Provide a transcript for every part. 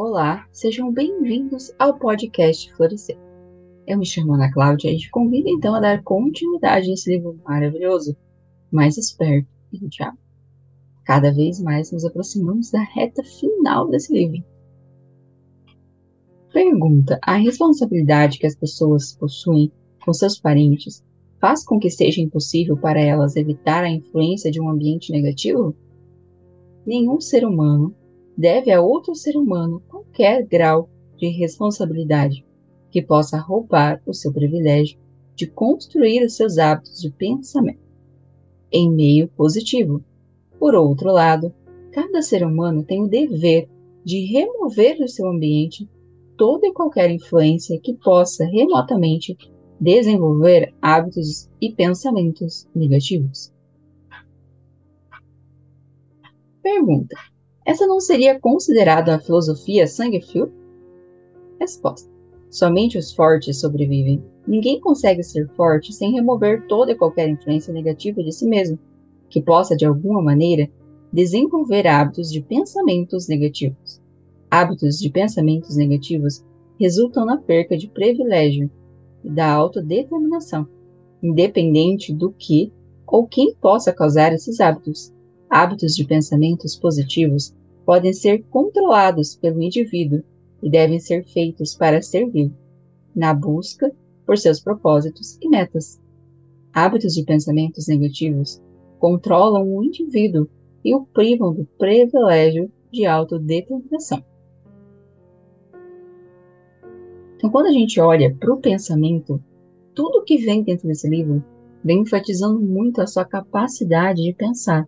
Olá, sejam bem-vindos ao podcast Florescer. Eu me chamo Ana Cláudia e te convido então a dar continuidade nesse livro maravilhoso, Mais Esperto e Diabo. Cada vez mais nos aproximamos da reta final desse livro. Pergunta: A responsabilidade que as pessoas possuem com seus parentes faz com que seja impossível para elas evitar a influência de um ambiente negativo? Nenhum ser humano deve a outro ser humano qualquer grau de responsabilidade que possa roubar o seu privilégio de construir os seus hábitos de pensamento em meio positivo. Por outro lado, cada ser humano tem o dever de remover do seu ambiente toda e qualquer influência que possa remotamente desenvolver hábitos e pensamentos negativos. Pergunta: Essa não seria considerada a filosofia sangue-frio? Resposta: Somente os fortes sobrevivem. Ninguém consegue ser forte sem remover toda e qualquer influência negativa de si mesmo, que possa, de alguma maneira, desenvolver hábitos de pensamentos negativos. Hábitos de pensamentos negativos resultam na perca de privilégio e da autodeterminação, independente do que ou quem possa causar esses hábitos. Hábitos de pensamentos positivos podem ser controlados pelo indivíduo e devem ser feitos para servir na busca por seus propósitos e metas. Hábitos de pensamentos negativos controlam o indivíduo e o privam do privilégio de autodeterminação. Então, quando a gente olha para o pensamento, tudo que vem dentro desse livro vem enfatizando muito a sua capacidade de pensar,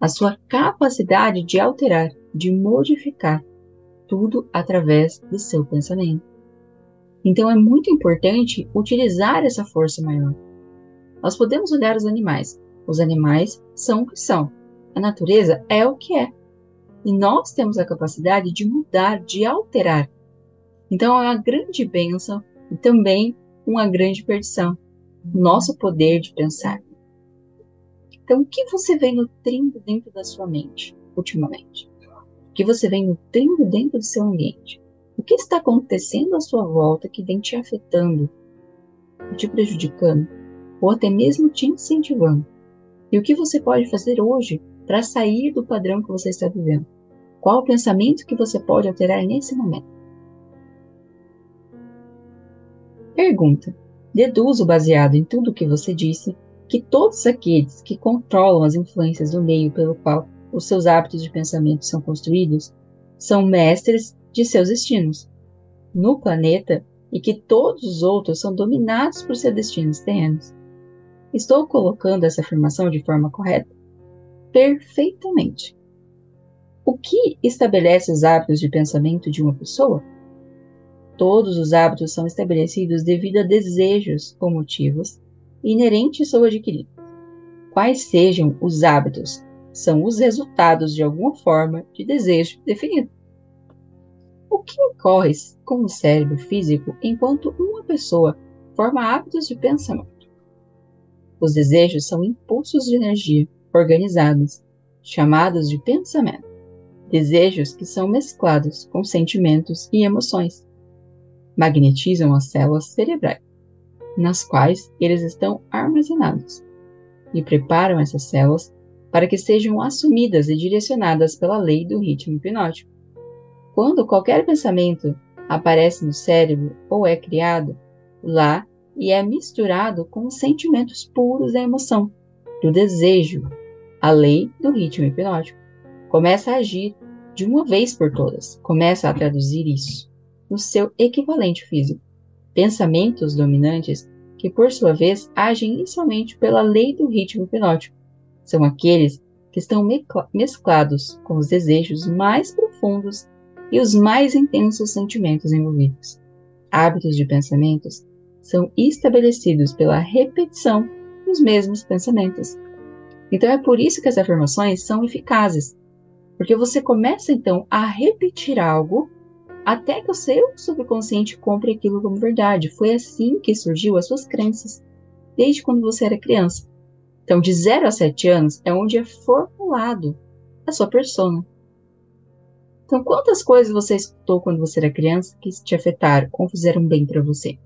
a sua capacidade de alterar, de modificar tudo através do seu pensamento. Então é muito importante utilizar essa força maior. Nós podemos olhar os animais. Os animais são o que são. A natureza é o que é. E nós temos a capacidade de mudar, de alterar então é uma grande bênção e também uma grande perdição. Nosso poder de pensar. Então, o que você vem nutrindo dentro da sua mente ultimamente? O que você vem nutrindo dentro do seu ambiente? O que está acontecendo à sua volta que vem te afetando, te prejudicando, ou até mesmo te incentivando? E o que você pode fazer hoje para sair do padrão que você está vivendo? Qual o pensamento que você pode alterar nesse momento? Pergunta: Deduzo, baseado em tudo o que você disse, que todos aqueles que controlam as influências do meio pelo qual os seus hábitos de pensamento são construídos são mestres de seus destinos no planeta e que todos os outros são dominados por seus destinos terrenos. Estou colocando essa afirmação de forma correta? Perfeitamente. O que estabelece os hábitos de pensamento de uma pessoa? Todos os hábitos são estabelecidos devido a desejos ou motivos inerentes ou adquiridos. Quais sejam os hábitos, são os resultados de alguma forma de desejo definido. O que ocorre com o cérebro físico enquanto uma pessoa forma hábitos de pensamento? Os desejos são impulsos de energia organizados, chamados de pensamento. Desejos que são mesclados com sentimentos e emoções magnetizam as células cerebrais, nas quais eles estão armazenados, e preparam essas células para que sejam assumidas e direcionadas pela lei do ritmo hipnótico. Quando qualquer pensamento aparece no cérebro ou é criado lá e é misturado com os sentimentos puros da emoção, do desejo, a lei do ritmo hipnótico começa a agir de uma vez por todas, começa a traduzir isso no seu equivalente físico. Pensamentos dominantes que, por sua vez, agem inicialmente pela lei do ritmo hipnótico. São aqueles que estão mesclados com os desejos mais profundos e os mais intensos sentimentos envolvidos. Hábitos de pensamentos são estabelecidos pela repetição dos mesmos pensamentos. Então é por isso que as afirmações são eficazes, porque você começa então a repetir algo até que o seu subconsciente compre aquilo como verdade. Foi assim que surgiu as suas crenças, desde quando você era criança. Então, de 0 a 7 anos é onde é formulado a sua persona. Então, quantas coisas você escutou quando você era criança que te afetaram ou fizeram bem para você?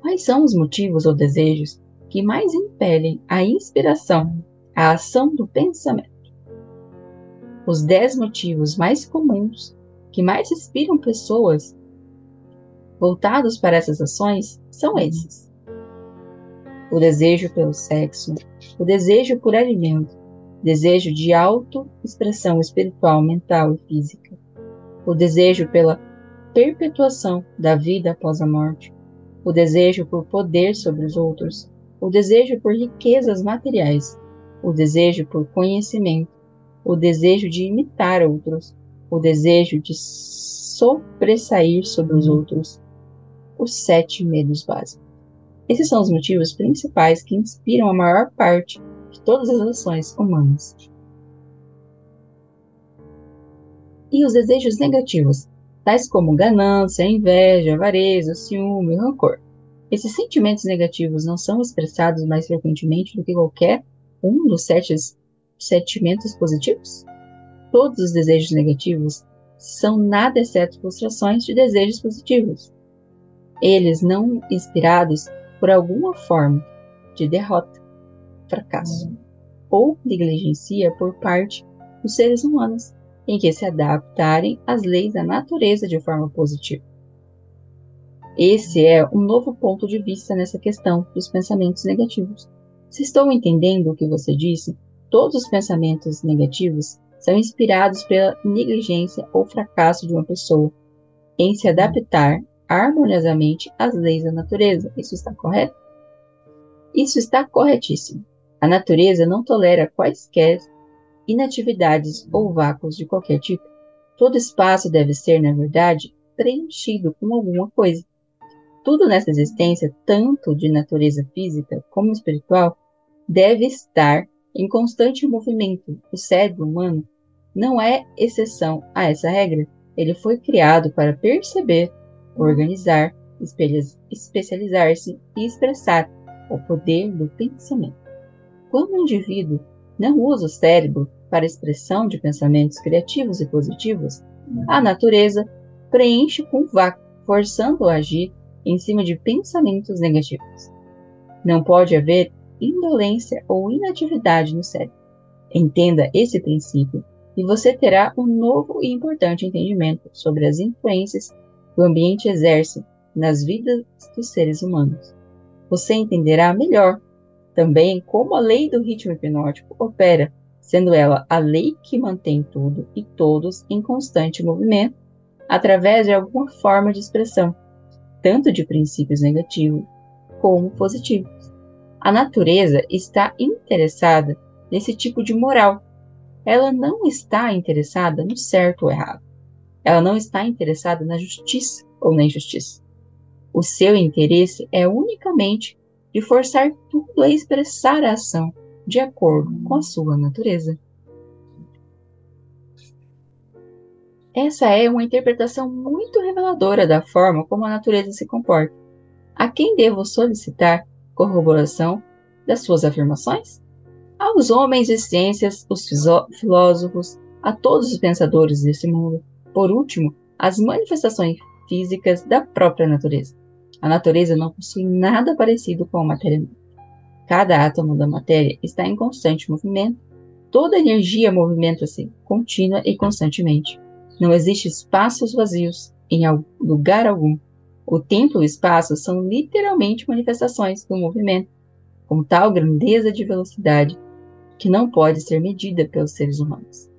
Quais são os motivos ou desejos que mais impelem a inspiração, a ação do pensamento? Os dez motivos mais comuns que mais inspiram pessoas voltados para essas ações são esses: o desejo pelo sexo, o desejo por alimento, desejo de autoexpressão espiritual, mental e física, o desejo pela perpetuação da vida após a morte, o desejo por poder sobre os outros, o desejo por riquezas materiais, o desejo por conhecimento, o desejo de imitar outros, o desejo de sobressair sobre os outros, os sete medos básicos. Esses são os motivos principais que inspiram a maior parte de todas as ações humanas. E os desejos negativos, tais como ganância, inveja, avareza, ciúme, rancor. Esses sentimentos negativos não são expressados mais frequentemente do que qualquer um dos sete sentimentos positivos? Todos os desejos negativos são nada exceto frustrações de desejos positivos. Eles não inspirados por alguma forma de derrota, fracasso ou negligencia por parte dos seres humanos em que se adaptarem às leis da natureza de forma positiva. Esse é um novo ponto de vista nessa questão dos pensamentos negativos. Se estou entendendo o que você disse, todos os pensamentos negativos são inspirados pela negligência ou fracasso de uma pessoa em se adaptar harmoniosamente às leis da natureza. Isso está correto? Isso está corretíssimo. A natureza não tolera quaisquer inatividades ou vácuos de qualquer tipo. Todo espaço deve ser, na verdade, preenchido com alguma coisa. Tudo nessa existência, tanto de natureza física como espiritual, deve estar em constante movimento. O cérebro humano não é exceção a essa regra. Ele foi criado para perceber, organizar, especializar-se e expressar o poder do pensamento. Quando o indivíduo não usa o cérebro para expressão de pensamentos criativos e positivos, a natureza preenche com vácuo, forçando-o a agir em cima de pensamentos negativos. Não pode haver indolência ou inatividade no cérebro. Entenda esse princípio e você terá um novo e importante entendimento sobre as influências que o ambiente exerce nas vidas dos seres humanos. Você entenderá melhor também como a lei do ritmo hipnótico opera, sendo ela a lei que mantém tudo e todos em constante movimento através de alguma forma de expressão, tanto de princípios negativos como positivos. A natureza está interessada nesse tipo de moral. Ela não está interessada no certo ou errado. Ela não está interessada na justiça ou na injustiça. O seu interesse é unicamente de forçar tudo a expressar a ação de acordo com a sua natureza. Essa é uma interpretação muito reveladora da forma como a natureza se comporta. A quem devo solicitar corroboração das suas afirmações? Aos homens de ciências, os filósofos, a todos os pensadores desse mundo. Por último, as manifestações físicas da própria natureza. A natureza não possui nada parecido com a matéria. Cada átomo da matéria está em constante movimento. Toda energia movimenta-se contínua e constantemente. Não existe espaços vazios em lugar algum. O tempo e o espaço são literalmente manifestações do movimento, com tal grandeza de velocidade que não pode ser medida pelos seres humanos.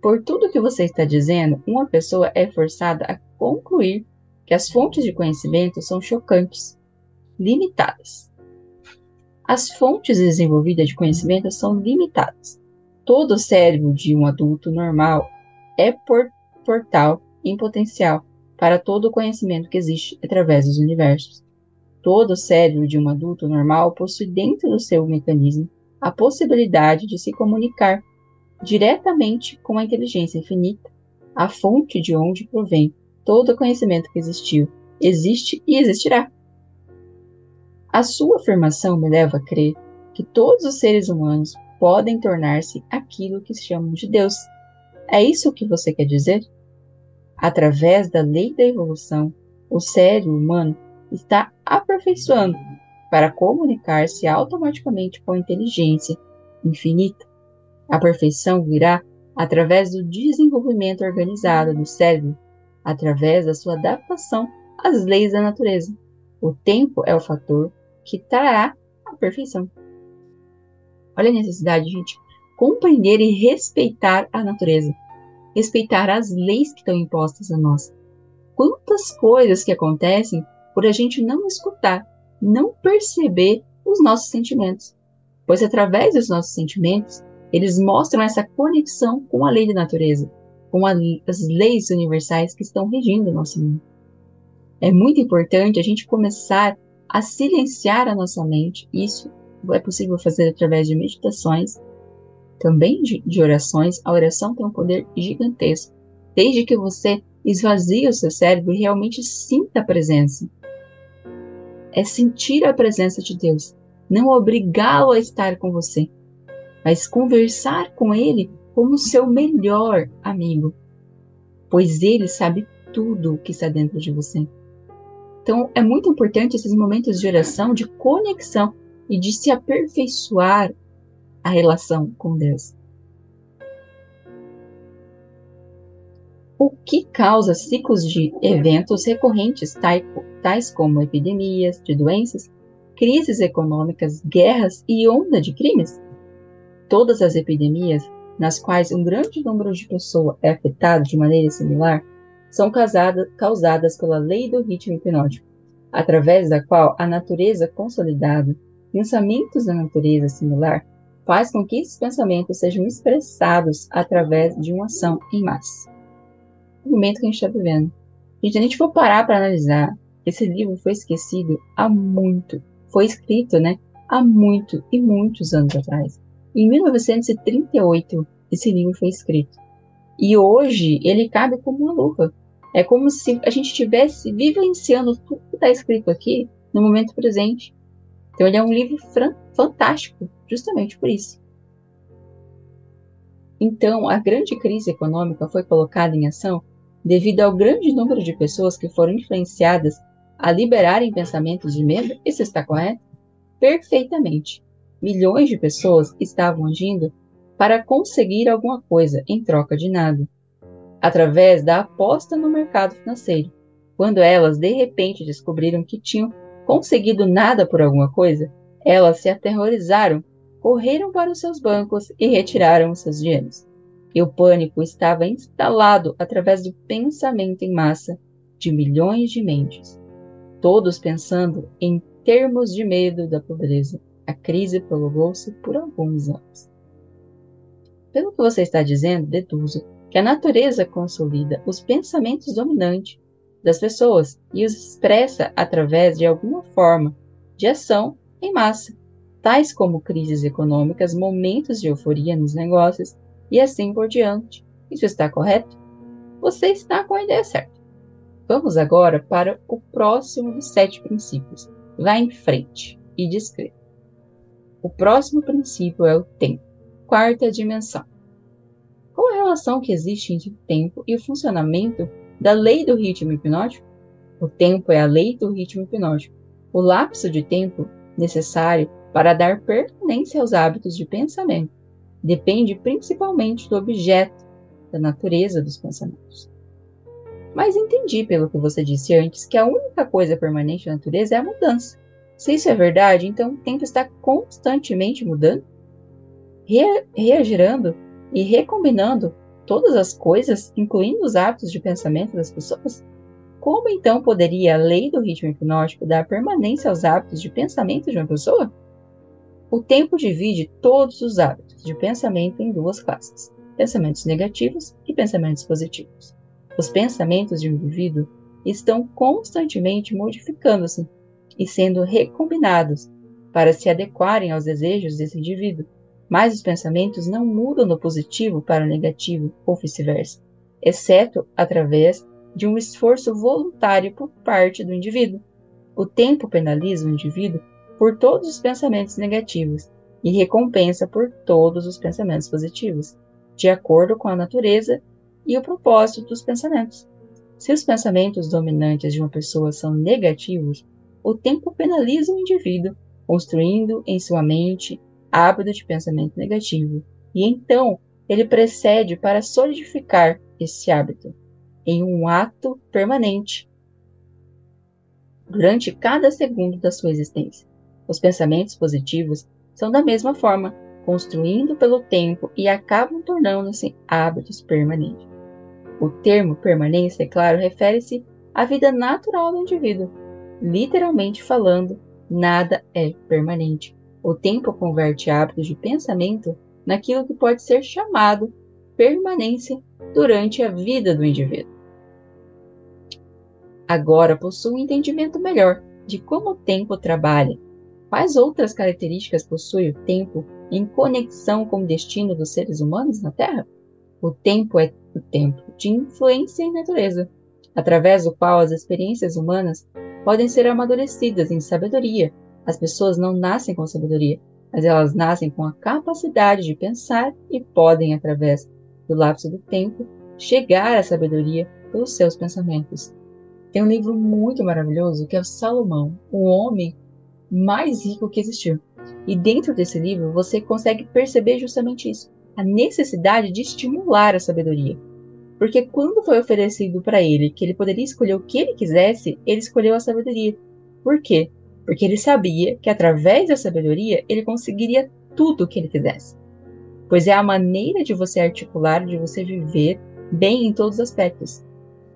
Por tudo que você está dizendo, uma pessoa é forçada a concluir que as fontes de conhecimento são chocantes, limitadas. As fontes desenvolvidas de conhecimento são limitadas. Todo o cérebro de um adulto normal é portal em potencial para todo o conhecimento que existe através dos universos. Todo o cérebro de um adulto normal possui dentro do seu mecanismo a possibilidade de se comunicar diretamente com a inteligência infinita, a fonte de onde provém todo o conhecimento que existiu, existe e existirá. A sua afirmação me leva a crer que todos os seres humanos podem tornar-se aquilo que chamam de Deus. É isso que você quer dizer? Através da lei da evolução, o cérebro humano está aperfeiçoando para comunicar-se automaticamente com a inteligência infinita. A perfeição virá através do desenvolvimento organizado do cérebro, através da sua adaptação às leis da natureza. O tempo é o fator que trará a perfeição. Olha a necessidade, gente, compreender e respeitar a natureza, respeitar as leis que estão impostas a nós. Quantas coisas que acontecem por a gente não escutar, não perceber os nossos sentimentos. Pois através dos nossos sentimentos, eles mostram essa conexão com a lei da natureza, com a, as leis universais que estão regindo o nosso mundo. É muito importante a gente começar a silenciar a nossa mente. Isso é possível fazer através de meditações, também de, de orações. A oração tem um poder gigantesco, desde que você esvazie o seu cérebro e realmente sinta a presença é sentir a presença de Deus, não obrigá-lo a estar com você, mas conversar com ele como seu melhor amigo, pois ele sabe tudo o que está dentro de você. Então, é muito importante esses momentos de oração, de conexão e de se aperfeiçoar a relação com Deus. o que causa ciclos de eventos recorrentes, tais como epidemias de doenças, crises econômicas, guerras e onda de crimes? Todas as epidemias, nas quais um grande número de pessoas é afetado de maneira similar, são causadas pela lei do ritmo hipnótico, através da qual a natureza consolidada, pensamentos da natureza similar, faz com que esses pensamentos sejam expressados através de uma ação em massa o momento que a gente está vivendo. Gente, se a gente for parar para analisar, esse livro foi esquecido há muito, foi escrito, né, há muito e muitos anos atrás. Em 1938, esse livro foi escrito. E hoje ele cabe como uma luva. É como se a gente estivesse vivenciando tudo que está escrito aqui no momento presente. Então ele é um livro fantástico, justamente por isso. Então, a grande crise econômica foi colocada em ação devido ao grande número de pessoas que foram influenciadas a liberarem pensamentos de medo? Isso está correto? Perfeitamente. Milhões de pessoas estavam agindo para conseguir alguma coisa em troca de nada, através da aposta no mercado financeiro. Quando elas de repente descobriram que tinham conseguido nada por alguma coisa, elas se aterrorizaram, correram para os seus bancos e retiraram os seus dinheiros e o pânico estava instalado através do pensamento em massa de milhões de mentes, todos pensando em termos de medo da pobreza. A crise prolongou-se por alguns anos. Pelo que você está dizendo, deduzo que a natureza consolida os pensamentos dominantes das pessoas e os expressa através de alguma forma de ação em massa, tais como crises econômicas, momentos de euforia nos negócios e assim por diante. Isso está correto? Você está com a ideia certa. Vamos agora para o próximo dos sete princípios. Vá em frente e descreva. O próximo princípio é o tempo, quarta dimensão. Qual a relação que existe entre o tempo e o funcionamento da lei do ritmo hipnótico? O tempo é a lei do ritmo hipnótico, o lapso de tempo necessário para dar permanência aos hábitos de pensamento depende principalmente do objeto, da natureza dos pensamentos. Mas entendi, pelo que você disse antes, que a única coisa permanente na natureza é a mudança. Se isso é verdade, então o tempo está constantemente mudando, rea reagirando e recombinando todas as coisas, incluindo os hábitos de pensamento das pessoas? Como então poderia a lei do ritmo hipnótico dar permanência aos hábitos de pensamento de uma pessoa? O tempo divide todos os hábitos de pensamento em duas classes: pensamentos negativos e pensamentos positivos. Os pensamentos de um indivíduo estão constantemente modificando-se e sendo recombinados para se adequarem aos desejos desse indivíduo, mas os pensamentos não mudam do positivo para o negativo ou vice-versa, exceto através de um esforço voluntário por parte do indivíduo. O tempo penaliza o indivíduo por todos os pensamentos negativos e recompensa por todos os pensamentos positivos, de acordo com a natureza e o propósito dos pensamentos. Se os pensamentos dominantes de uma pessoa são negativos, o tempo penaliza o indivíduo, construindo em sua mente hábito de pensamento negativo, e então ele precede para solidificar esse hábito em um ato permanente durante cada segundo da sua existência. Os pensamentos positivos são da mesma forma, construindo pelo tempo e acabam tornando-se hábitos permanentes. O termo permanência, é claro, refere-se à vida natural do indivíduo. Literalmente falando, nada é permanente. O tempo converte hábitos de pensamento naquilo que pode ser chamado permanência durante a vida do indivíduo. Agora possui um entendimento melhor de como o tempo trabalha. Quais outras características possui o tempo em conexão com o destino dos seres humanos na Terra? O tempo é o tempo de influência em natureza, através do qual as experiências humanas podem ser amadurecidas em sabedoria. As pessoas não nascem com sabedoria, mas elas nascem com a capacidade de pensar e podem, através do lapso do tempo, chegar à sabedoria pelos seus pensamentos. Tem um livro muito maravilhoso que é o Salomão, o homem mais rico que existiu. E dentro desse livro você consegue perceber justamente isso, a necessidade de estimular a sabedoria. Porque quando foi oferecido para ele que ele poderia escolher o que ele quisesse, ele escolheu a sabedoria. Por quê? Porque ele sabia que através da sabedoria ele conseguiria tudo o que ele quisesse. Pois é a maneira de você articular, de você viver bem em todos os aspectos.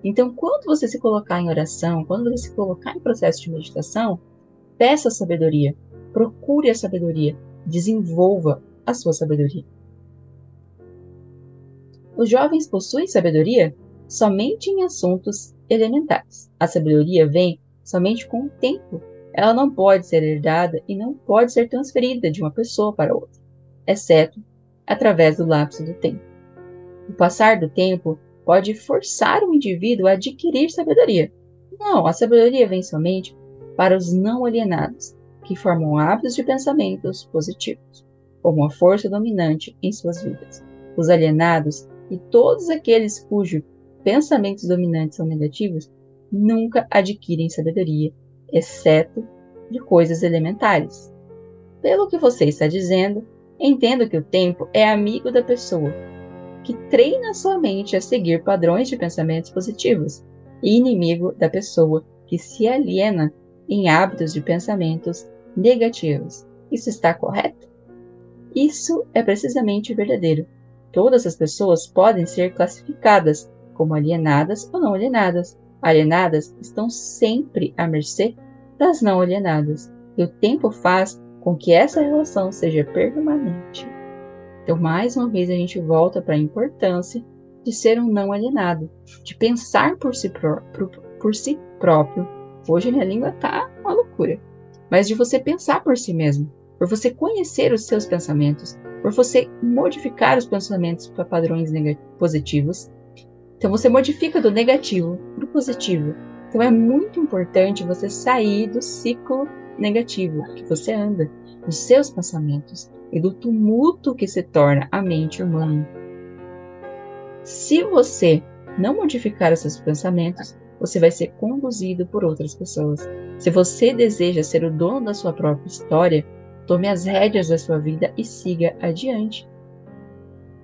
Então, quando você se colocar em oração, quando você se colocar em processo de meditação, peça sabedoria, procure a sabedoria, desenvolva a sua sabedoria. Os jovens possuem sabedoria somente em assuntos elementares. A sabedoria vem somente com o tempo. Ela não pode ser herdada e não pode ser transferida de uma pessoa para outra, exceto através do lapso do tempo. O passar do tempo pode forçar o indivíduo a adquirir sabedoria. Não, a sabedoria vem somente para os não alienados, que formam hábitos de pensamentos positivos, como a força dominante em suas vidas. Os alienados e todos aqueles cujos pensamentos dominantes são negativos nunca adquirem sabedoria, exceto de coisas elementares. Pelo que você está dizendo, entendo que o tempo é amigo da pessoa, que treina sua mente a seguir padrões de pensamentos positivos, e inimigo da pessoa que se aliena em hábitos de pensamentos negativos. Isso está correto? Isso é precisamente verdadeiro. Todas as pessoas podem ser classificadas como alienadas ou não alienadas. Alienadas estão sempre à mercê das não alienadas, e o tempo faz com que essa relação seja permanente. Então, mais uma vez, a gente volta para a importância de ser um não alienado, de pensar por si, pró por, si próprio. Hoje minha língua está uma loucura, mas de você pensar por si mesmo, por você conhecer os seus pensamentos, por você modificar os pensamentos para padrões positivos. Então você modifica do negativo para o positivo. Então é muito importante você sair do ciclo negativo que você anda, dos seus pensamentos e do tumulto que se torna a mente humana. Se você não modificar os seus pensamentos, você vai ser conduzido por outras pessoas. Se você deseja ser o dono da sua própria história, Tome as rédeas da sua vida e siga adiante.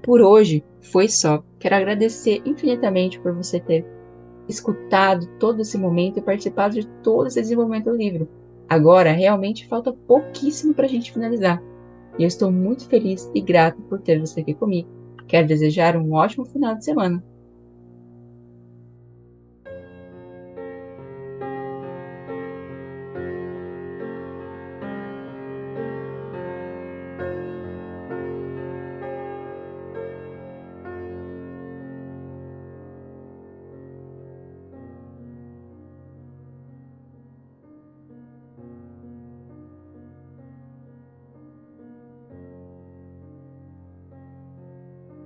Por hoje foi só. Quero agradecer infinitamente por você ter escutado todo esse momento e participado de todo esse desenvolvimento do livro. Agora, realmente falta pouquíssimo para a gente finalizar. E eu estou muito feliz e grato por ter você aqui comigo. Quero desejar um ótimo final de semana.